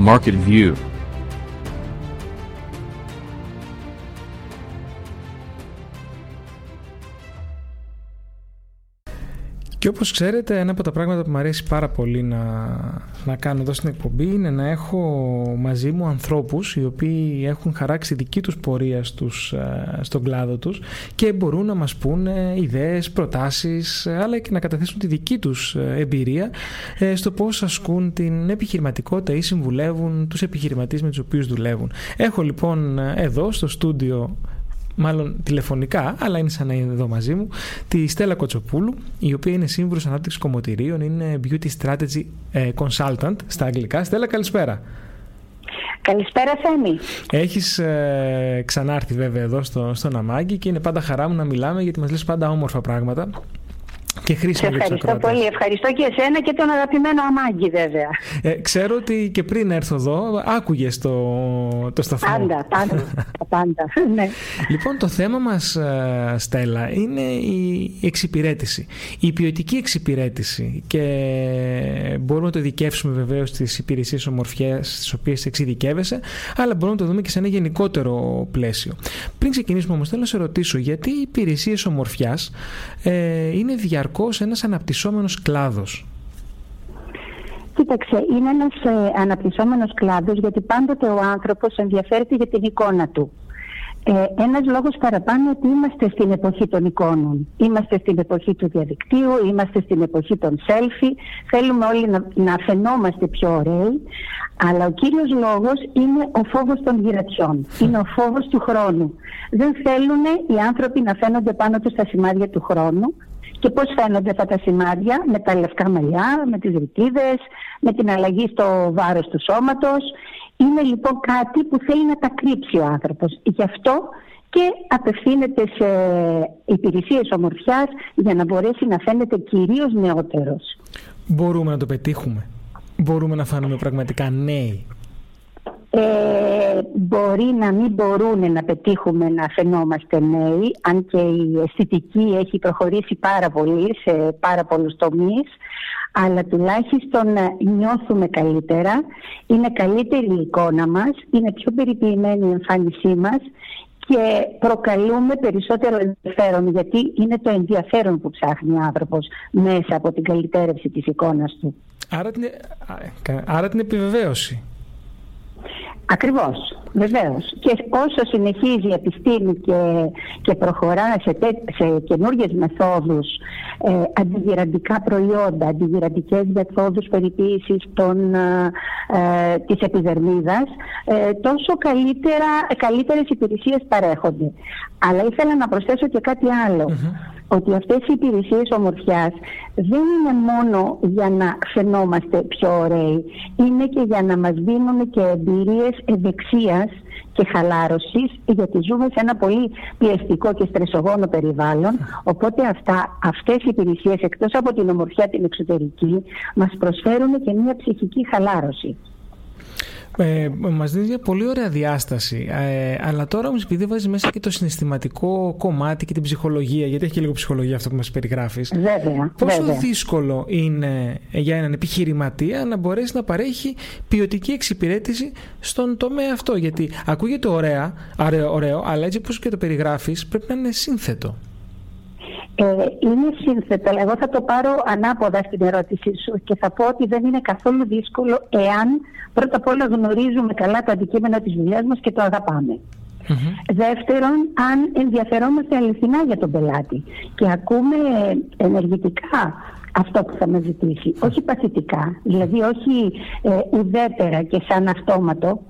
Market View Και όπως ξέρετε, ένα από τα πράγματα που μου αρέσει πάρα πολύ να, να κάνω εδώ στην εκπομπή είναι να έχω μαζί μου ανθρώπους οι οποίοι έχουν χαράξει δική τους πορεία στους, ε, στον κλάδο τους και μπορούν να μας πούνε ιδέες, προτάσεις, αλλά και να καταθέσουν τη δική τους ε, εμπειρία ε, στο πώς ασκούν την επιχειρηματικότητα ή συμβουλεύουν τους επιχειρηματίες με τους οποίους δουλεύουν. Έχω λοιπόν εδώ στο στούντιο μάλλον τηλεφωνικά, αλλά είναι σαν να είναι εδώ μαζί μου, τη Στέλλα Κοτσοπούλου, η οποία είναι σύμβουλος ανάπτυξης κομμωτηρίων, είναι Beauty Strategy ε, Consultant στα αγγλικά. Στέλλα, καλησπέρα. Καλησπέρα Θέμη. Έχεις ε, ξανάρθει βέβαια εδώ στο, στον Αμάγκη και είναι πάντα χαρά μου να μιλάμε γιατί μας λες πάντα όμορφα πράγματα και χρήσιμο Ευχαριστώ πολύ. Ευχαριστώ και εσένα και τον αγαπημένο Αμάγκη βέβαια. Ε, ξέρω ότι και πριν έρθω εδώ άκουγες το, το σταθμό. Πάντα, πάντα. πάντα ναι. Λοιπόν, το θέμα μας, ε, Στέλλα, είναι η εξυπηρέτηση. Η ποιοτική εξυπηρέτηση και μπορούμε να το ειδικεύσουμε βεβαίως στις υπηρεσίες ομορφιές στις οποίες εξειδικεύεσαι, αλλά μπορούμε να το δούμε και σε ένα γενικότερο πλαίσιο. Πριν ξεκινήσουμε όμως, θέλω να σε ρωτήσω γιατί οι υπηρεσίες ομορφιάς ε, είναι διαρκώς ένας αναπτυσσόμενος κλάδος. Κοίταξε, είναι ένας ε, αναπτυσσόμενος κλάδος γιατί πάντοτε ο άνθρωπος ενδιαφέρεται για την εικόνα του. Ε, ένας λόγος παραπάνω ότι είμαστε στην εποχή των εικόνων. Είμαστε στην εποχή του διαδικτύου, είμαστε στην εποχή των selfie. Θέλουμε όλοι να, να φαινόμαστε πιο ωραίοι. Αλλά ο κύριος λόγος είναι ο φόβος των γυρατιών. Είναι ο φόβος του χρόνου. Δεν θέλουν οι άνθρωποι να φαίνονται πάνω τους στα σημάδια του χρόνου. Και πώς φαίνονται αυτά τα σημάδια με τα λευκά μαλλιά, με τις ρητίδες, με την αλλαγή στο βάρος του σώματος. Είναι λοιπόν κάτι που θέλει να τα κρύψει ο άνθρωπος. Γι' αυτό και απευθύνεται σε υπηρεσίες ομορφιάς για να μπορέσει να φαίνεται κυρίως νεότερος. Μπορούμε να το πετύχουμε. Μπορούμε να φάνουμε πραγματικά νέοι. Ε, μπορεί να μην μπορούν να πετύχουμε να φαινόμαστε νέοι, αν και η αισθητική έχει προχωρήσει πάρα πολύ σε πάρα πολλούς τομείς, αλλά τουλάχιστον νιώθουμε καλύτερα, είναι καλύτερη η εικόνα μας, είναι πιο περιποιημένη η εμφάνισή μας και προκαλούμε περισσότερο ενδιαφέρον γιατί είναι το ενδιαφέρον που ψάχνει ο άνθρωπος μέσα από την καλυτέρευση της εικόνας του. Άρα την, άρα την επιβεβαίωση. Ακριβώς, βεβαίως. Και όσο συνεχίζει η επιστήμη και, και προχωρά σε, τε, σε καινούργιες μεθόδους, ε, αντιγυραντικά προϊόντα, αντιγυραντικές μεθόδους περιποίησης των, ε, της επιδερμίδας, ε, τόσο καλύτερα, καλύτερες υπηρεσίες παρέχονται. Αλλά ήθελα να προσθέσω και κάτι ότι αυτές οι υπηρεσίες ομορφιάς δεν είναι μόνο για να φαινόμαστε πιο ωραίοι, είναι και για να μας δίνουν και εμπειρίες ευεξίας και χαλάρωσης, γιατί ζούμε σε ένα πολύ πιεστικό και στρεσογόνο περιβάλλον, οπότε αυτά, αυτές οι υπηρεσίες εκτός από την ομορφιά την εξωτερική, μας προσφέρουν και μια ψυχική χαλάρωση. Ε, Μας δίνει μια πολύ ωραία διάσταση. Ε, αλλά τώρα όμως, επειδή βάζεις μέσα και το συναισθηματικό κομμάτι και την ψυχολογία, γιατί έχει και λίγο ψυχολογία αυτό που μας περιγράφεις. Βέβαια. Πόσο βέβαια. δύσκολο είναι για έναν επιχειρηματία να μπορέσει να παρέχει ποιοτική εξυπηρέτηση στον τομέα αυτό. Γιατί ακούγεται ωραία, ωραίο, ωραίο αλλά έτσι όπως και το περιγράφεις, πρέπει να είναι σύνθετο. Ε, είναι σύνθετο, αλλά εγώ θα το πάρω ανάποδα στην ερώτησή σου και θα πω ότι δεν είναι καθόλου δύσκολο εάν πρώτα απ' όλα γνωρίζουμε καλά το αντικείμενο της δουλειάς μας και το αγαπαμε Δεύτερον, αν ενδιαφερόμαστε αληθινά για τον πελάτη και ακούμε ενεργητικά αυτό που θα μας ζητήσει, όχι παθητικά, δηλαδή όχι ε, ουδέτερα και σαν αυτόματο,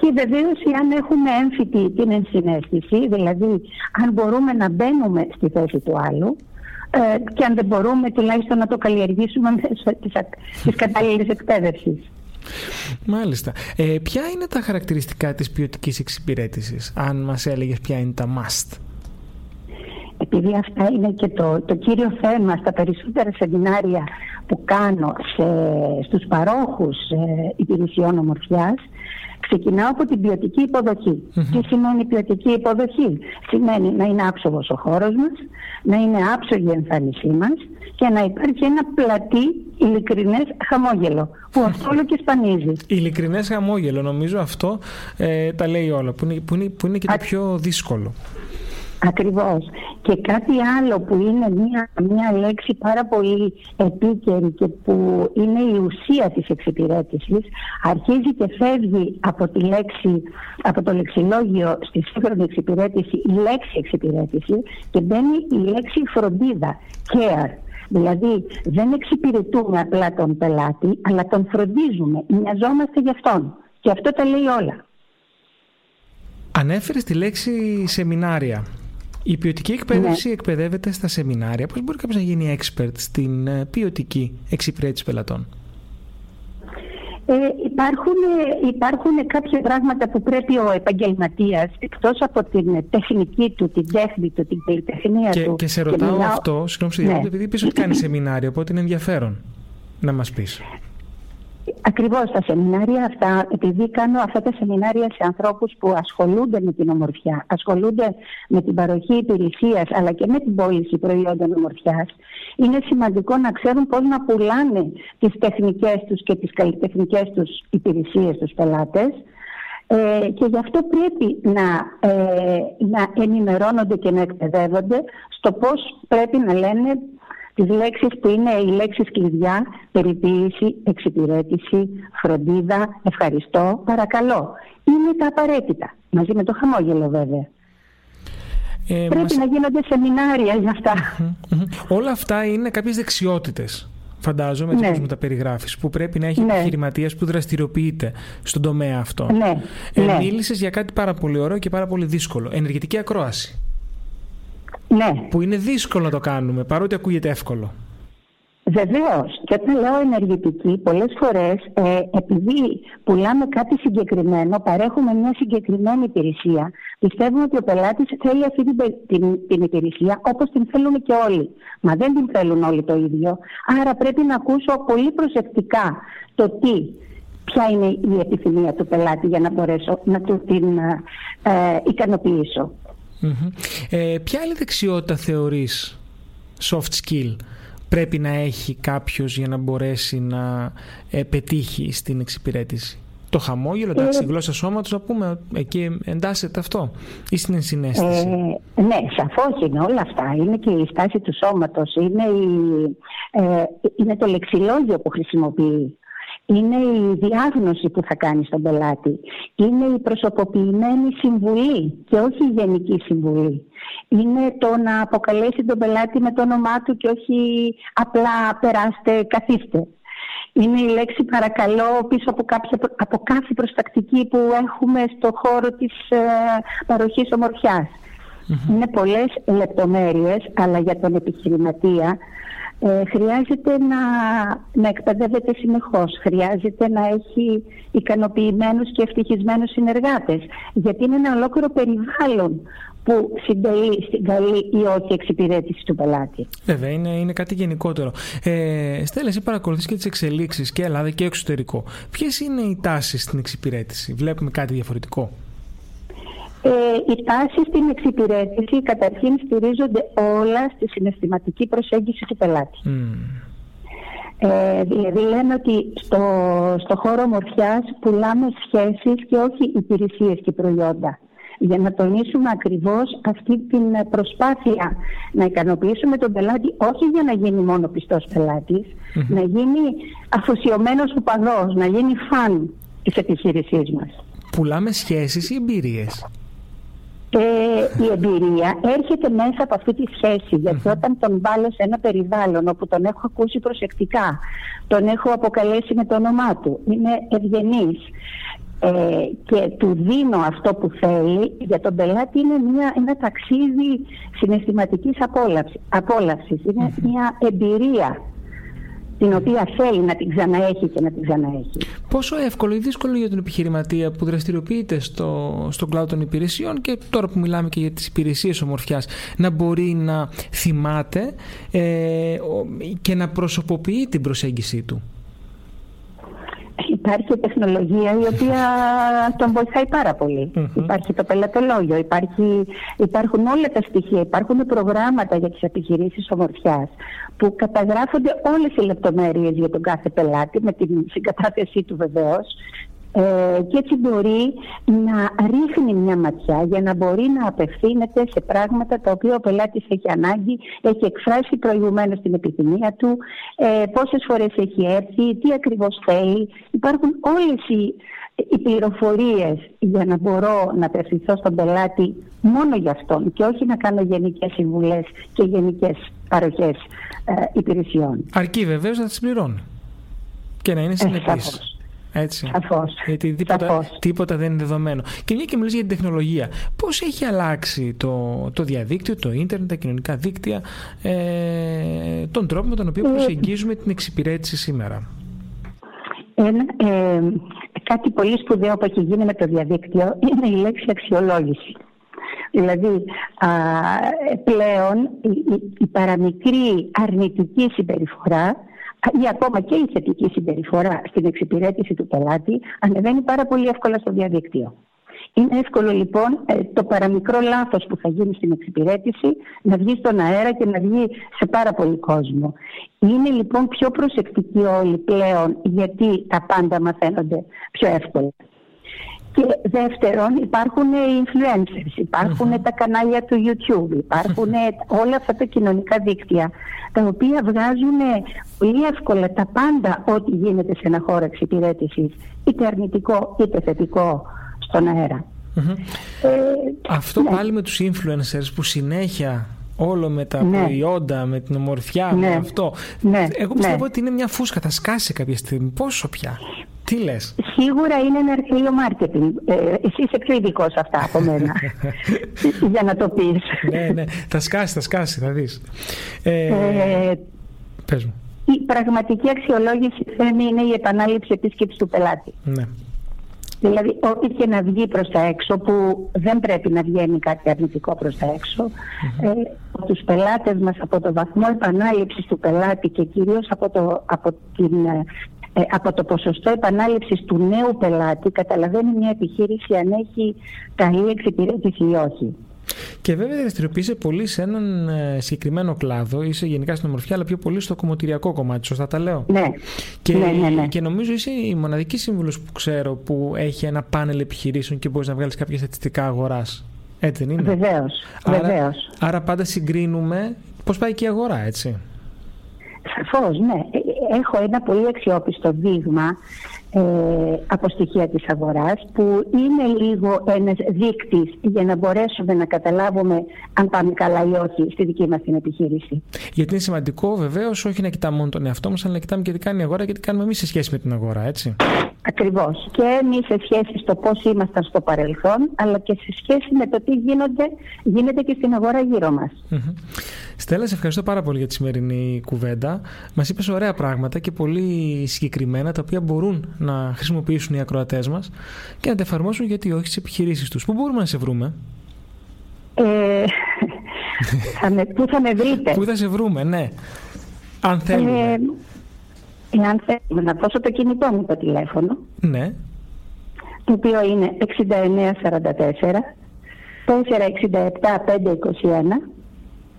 και βεβαίω αν έχουμε έμφυτη την ενσυναίσθηση, δηλαδή αν μπορούμε να μπαίνουμε στη θέση του άλλου, ε, και αν δεν μπορούμε τουλάχιστον να το καλλιεργήσουμε μέσω της, της κατάλληλης εκπαίδευσης. Μάλιστα. Ε, ποια είναι τα χαρακτηριστικά της ποιοτικής εξυπηρέτησης, αν μας έλεγες ποια είναι τα must; Επειδή αυτά είναι και το, το κύριο θέμα στα περισσότερα σεμινάρια που κάνω σε, στους παρόχους ε, υπηρεσιών ομορφιάς, Ξεκινάω από την ποιοτική Τι σημαίνει ποιοτική υποδοχή; Σημαίνει να είναι άψογος ο χώρος μας, να είναι άψογη η εμφάνισή μας και να υπάρχει ένα πλατή ειλικρινές χαμόγελο, που αυτό όλο και σπανίζει. Ειλικρινές χαμόγελο, νομίζω αυτό ε, τα λέει όλα, που είναι, που είναι, που είναι και το πιο δύσκολο. Ακριβώς. Και κάτι άλλο που είναι μια, μια λέξη πάρα πολύ επίκαιρη και που είναι η ουσία της εξυπηρέτησης αρχίζει και φεύγει από, τη λέξη, από το λεξιλόγιο στη σύγχρονη εξυπηρέτηση η λέξη εξυπηρέτηση και μπαίνει η λέξη φροντίδα, care. Δηλαδή δεν εξυπηρετούμε απλά τον πελάτη αλλά τον φροντίζουμε, μοιαζόμαστε γι' αυτόν. Και αυτό τα λέει όλα. Ανέφερες τη λέξη σεμινάρια. Η ποιοτική εκπαίδευση ναι. εκπαιδεύεται στα σεμινάρια. Πώς μπορεί κάποιος να γίνει expert στην ε, ποιοτική εξυπηρέτηση πελατών; Ε, υπάρχουν, υπάρχουν κάποια πράγματα που πρέπει ο επαγγελματίας εκτός από την τεχνική του, την τέχνη του, την πολυτεχνία και, του. Και σε ρωτάω και αυτό, συγγνώμη, ναι. επειδή πεις ότι κάνει σεμινάριο, οπότε είναι ενδιαφέρον να μας πεις. Ακριβώς τα σεμινάρια αυτά, επειδή κάνω αυτά τα σεμινάρια σε ανθρώπους που ασχολούνται με την ομορφιά, ασχολούνται με την παροχή υπηρεσίας αλλά και με την πώληση προϊόντων ομορφιάς, είναι σημαντικό να ξέρουν πώς να πουλάνε τις τεχνικές τους και τις καλλιτεχνικές τους υπηρεσίες στους πελάτες. Ε, και γι' αυτό πρέπει να, ε, να ενημερώνονται και να εκπαιδεύονται στο πώς πρέπει να λένε τις λέξεις που είναι οι λέξεις κλειδιά, περιποίηση, εξυπηρέτηση, φροντίδα, ευχαριστώ, παρακαλώ. Είναι τα απαραίτητα, μαζί με το χαμόγελο βέβαια. Ε, Πρέπει να γίνονται σεμινάρια για αυτά. Όλα αυτά είναι κάποιες δεξιότητες. Φαντάζομαι, έτσι ναι. μου τα περιγράφεις, που πρέπει να έχει ναι. επιχειρηματίας που δραστηριοποιείται στον τομέα αυτό. Ναι. Ε, ναι. Μίλησες για κάτι πάρα πολύ ωραίο και πάρα πολύ δύσκολο. Ενεργητική ακρόαση. Ναι. Που είναι δύσκολο να το κάνουμε, παρότι ακούγεται εύκολο. Βεβαίως. Και όταν λέω ενεργητική, πολλές φορές ε, επειδή πουλάμε κάτι συγκεκριμένο, παρέχουμε μια συγκεκριμένη υπηρεσία, πιστεύουμε ότι ο πελάτης θέλει αυτή την, την, την υπηρεσία όπως την θέλουν και όλοι. Μα δεν την θέλουν όλοι το ίδιο. Άρα πρέπει να ακούσω πολύ προσεκτικά το τι, ποια είναι η επιθυμία του πελάτη για να μπορέσω να του την ε, ε ικανοποιήσω. Ε, ποια άλλη δεξιότητα θεωρείς soft skill πρέπει να έχει κάποιος για να μπορέσει να ε, πετύχει στην εξυπηρέτηση; Το χαμόγελο, εντάξει, η ε, γλώσσα σώματος, να πούμε, εκεί εντάσσεται αυτό ή στην ενσυναίσθηση. Ε, ναι, σαφώς είναι όλα αυτά. Είναι και η στάση του σώματος, είναι, ε, είναι το λεξιλόγιο που χρησιμοποιεί είναι η διάγνωση που θα κάνει στον πελάτη. Είναι η προσωποποιημένη συμβουλή και όχι η γενική συμβουλή. Είναι το να αποκαλέσει τον πελάτη με το όνομά του και όχι απλά περάστε, καθίστε. Είναι η λέξη παρακαλώ πίσω από, κάποια, από κάθε προστακτική που έχουμε στο χώρο της ε, παροχής Είναι πολλές λεπτομέρειες, αλλά για τον επιχειρηματία ε, χρειάζεται να, να εκπαιδεύεται συνεχώς, χρειάζεται να έχει ικανοποιημένους και ευτυχισμένους συνεργάτες, γιατί είναι ένα ολόκληρο περιβάλλον που συντελεί στην καλή ή όχι εξυπηρέτηση του πελάτη. Βέβαια, είναι, είναι κάτι γενικότερο. Ε, Στέλλα, εσύ παρακολουθείς και τις εξελίξεις και Ελλάδα και εξωτερικό. Ποιες είναι οι τάσεις στην εξυπηρέτηση, βλέπουμε κάτι διαφορετικό. Ε, οι τάσεις στην εξυπηρέτηση καταρχήν στηρίζονται όλα στη συναισθηματική προσέγγιση του πελάτη. Ε, δηλαδή λένε ότι στο, στο χώρο ομορφιάς πουλάμε σχέσεις και όχι υπηρεσίες και προϊόντα. Για να τονίσουμε ακριβώς αυτή την προσπάθεια να ικανοποιήσουμε τον πελάτη όχι για να γίνει μόνο πιστός να γίνει αφοσιωμένος οπαδός, να γίνει φαν της επιχείρησής μας. Πουλάμε σχέσεις ή εμπειρίες; Ε, η εμπειρία έρχεται μέσα από αυτή τη σχέση γιατί όταν τον βάλω σε ένα περιβάλλον όπου τον έχω ακούσει προσεκτικά τον έχω αποκαλέσει με το όνομά του είναι ευγενής. Ε, και του δίνω αυτό που θέλει για τον πελάτη είναι μια, ένα ταξίδι συναισθηματικής απόλαυσης, είναι μια εμπειρία την οποία θέλει να την ξαναέχει και να την ξαναέχει. Πόσο εύκολο ή δύσκολο για τον επιχειρηματία που δραστηριοποιείται στο, στον κλάδο των υπηρεσιών και τώρα που μιλάμε και για τις υπηρεσίες ομορφιάς να μπορεί να θυμάται ε, και να προσωποποιεί την προσέγγιση του; Υπάρχει τεχνολογία η οποία τον βοηθάει πάρα Υπάρχει το πελατολόγιο, υπάρχει, υπάρχουν όλα τα στοιχεία, υπάρχουν προγράμματα για τις επιχειρήσεις ομορφιάς που καταγράφονται όλες οι λεπτομέρειες για τον κάθε πελάτη με την συγκατάθεσή του βεβαίως ε, και έτσι μπορεί να ρίχνει μια ματιά για να μπορεί να απευθύνεται σε πράγματα τα οποία ο πελάτης έχει ανάγκη, έχει εκφράσει προηγουμένως την επιθυμία του, ε, πόσες φορές έχει έρθει, τι ακριβώς θέλει. Υπάρχουν όλες οι, οι πληροφορίες για να μπορώ να απευθυνθώ στον πελάτη μόνο για αυτόν και όχι να κάνω γενικές συμβουλές και γενικές παροχές ε, υπηρεσιών. Αρκεί βεβαίως να τις πληρώνει και να είναι συνεπής. Έτσι. Σαφώς. Γιατί τίποτα, τίποτα δεν είναι δεδομένο. Και μια και μιλήσει για την τεχνολογία, πώς έχει αλλάξει το, το διαδίκτυο, το ίντερνετ, τα κοινωνικά δίκτυα, ε, τον τρόπο με τον οποίο ε, προσεγγίζουμε την εξυπηρέτηση σήμερα; Ένα, ε, κάτι πολύ σπουδαίο που έχει γίνει με το διαδίκτυο είναι η λέξη αξιολόγηση. Δηλαδή, α, πλέον η, η, η παραμικρή αρνητική συμπεριφορά ή ακόμα και η θετική συμπεριφορά στην εξυπηρέτηση του πελάτη ανεβαίνει πάρα πολύ εύκολα στο διαδίκτυο. Είναι εύκολο λοιπόν ε, το παραμικρό λάθος που θα γίνει στην εξυπηρέτηση να βγει στον αέρα και να βγει σε πάρα πολύ κόσμο. Είναι λοιπόν πιο προσεκτικοί όλοι πλέον γιατί τα πάντα μαθαίνονται πιο εύκολα. Και δεύτερον υπάρχουν οι influencers, υπαρχουν τα κανάλια του YouTube, υπάρχουν όλα αυτά τα κοινωνικά δίκτυα τα οποία βγάζουν πολύ εύκολα τα πάντα ό,τι γίνεται σε ένα χώρο εξυπηρέτησης, είτε αρνητικό είτε θετικό στον αερα Ε, Αυτό ναι. πάλι με τους influencers που συνέχεια όλο με τα ναι. προϊόντα, με την ομορφιά, με ναι. αυτό. Ναι. Εγώ πιστεύω ότι είναι μια φούσκα, θα σκάσει κάποια στιγμή. Πόσο πια. Τι λες; Σίγουρα είναι ένα εργαλείο marketing. Ε, εσύ είσαι πιο ειδικός σε αυτά από μένα. για να το πεις. ναι, ναι. Θα σκάσει, θα σκάσει, θα δεις. Ε, ε, πες μου. Η πραγματική αξιολόγηση είναι η επανάληψη επίσκεψης του πελάτη. Ναι. Δηλαδή, ό,τι και να βγει προς τα έξω, που δεν πρέπει να βγαίνει κάτι αρνητικό προς τα έξω, mm-hmm. ε, τους πελάτες μας από το βαθμό επανάληψης του πελάτη και κυρίως από, το, από την ε, ε, από το ποσοστό επανάληψης του νέου πελάτη καταλαβαίνει μια επιχείρηση αν έχει καλή εξυπηρέτηση ή όχι. Και βέβαια δραστηριοποιείσαι πολύ σε έναν ε, συγκεκριμένο κλάδο, είσαι γενικά στην ομορφιά, αλλά πιο πολύ στο κομμωτηριακό κομμάτι. Σωστά τα λέω. Ναι. Και, ναι, ναι, ναι. και νομίζω είσαι η μοναδική σύμβουλος που ξέρω που έχει ένα πάνελ επιχειρήσεων και μπορείς να βγάλεις κάποια στατιστικά αγοράς. Έτσι δεν είναι; Βεβαίως. Άρα, άρα πάντα συγκρίνουμε πώς πάει και η αγορά, έτσι. Σαφώς, ναι. Ε, έχω ένα πολύ αξιόπιστο δείγμα ε, από στοιχεία της αγοράς που είναι λίγο ένας δείκτης για να μπορέσουμε να καταλάβουμε αν πάμε καλά ή όχι στη δική μας την επιχείρηση. Γιατί είναι σημαντικό βεβαίως όχι να κοιτάμε μόνο τον εαυτό μας αλλά να κοιτάμε και τι κάνει η αγορά και τι κάνουμε εμείς σε σχέση με την αγορά, έτσι. Ακριβώς. Και εμείς σε σχέση στο πώς ήμασταν στο παρελθόν αλλά και σε σχέση με το τι γίνονται, γίνεται και στην αγορά γύρω μας. Mm-hmm. Στέλλα, σε ευχαριστώ πάρα πολύ για τη σημερινή κουβέντα. Μας είπες ωραία πράγματα και πολύ συγκεκριμένα τα οποία μπορούν να χρησιμοποιήσουν οι ακροατές μας και να τα εφαρμόσουν γιατί όχι στις επιχειρήσεις τους. Πού μπορούμε να σε βρούμε; Ε, θα με, πού θα με βρείτε; Πού θα σε βρούμε, ναι. Αν θέλουμε. Ε, εάν θέλουμε να δώσω το κινητό μου το τηλέφωνο. Ναι. Το οποίο είναι 6944 467 521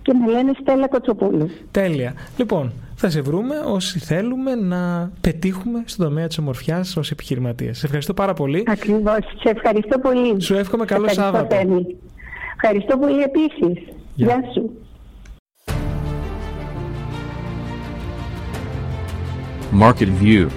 και με λένε Στέλλα Κοτσοπούλου. Τέλεια. Λοιπόν, θα σε βρούμε όσοι θέλουμε να πετύχουμε στον τομέα της ομορφιάς ως επιχειρηματίες. Σε ευχαριστώ πάρα πολύ. Ακριβώς. Σε ευχαριστώ πολύ. Σου εύχομαι καλό Σάββατο. Ευχαριστώ πολύ επίσης. Γεια σου. Market View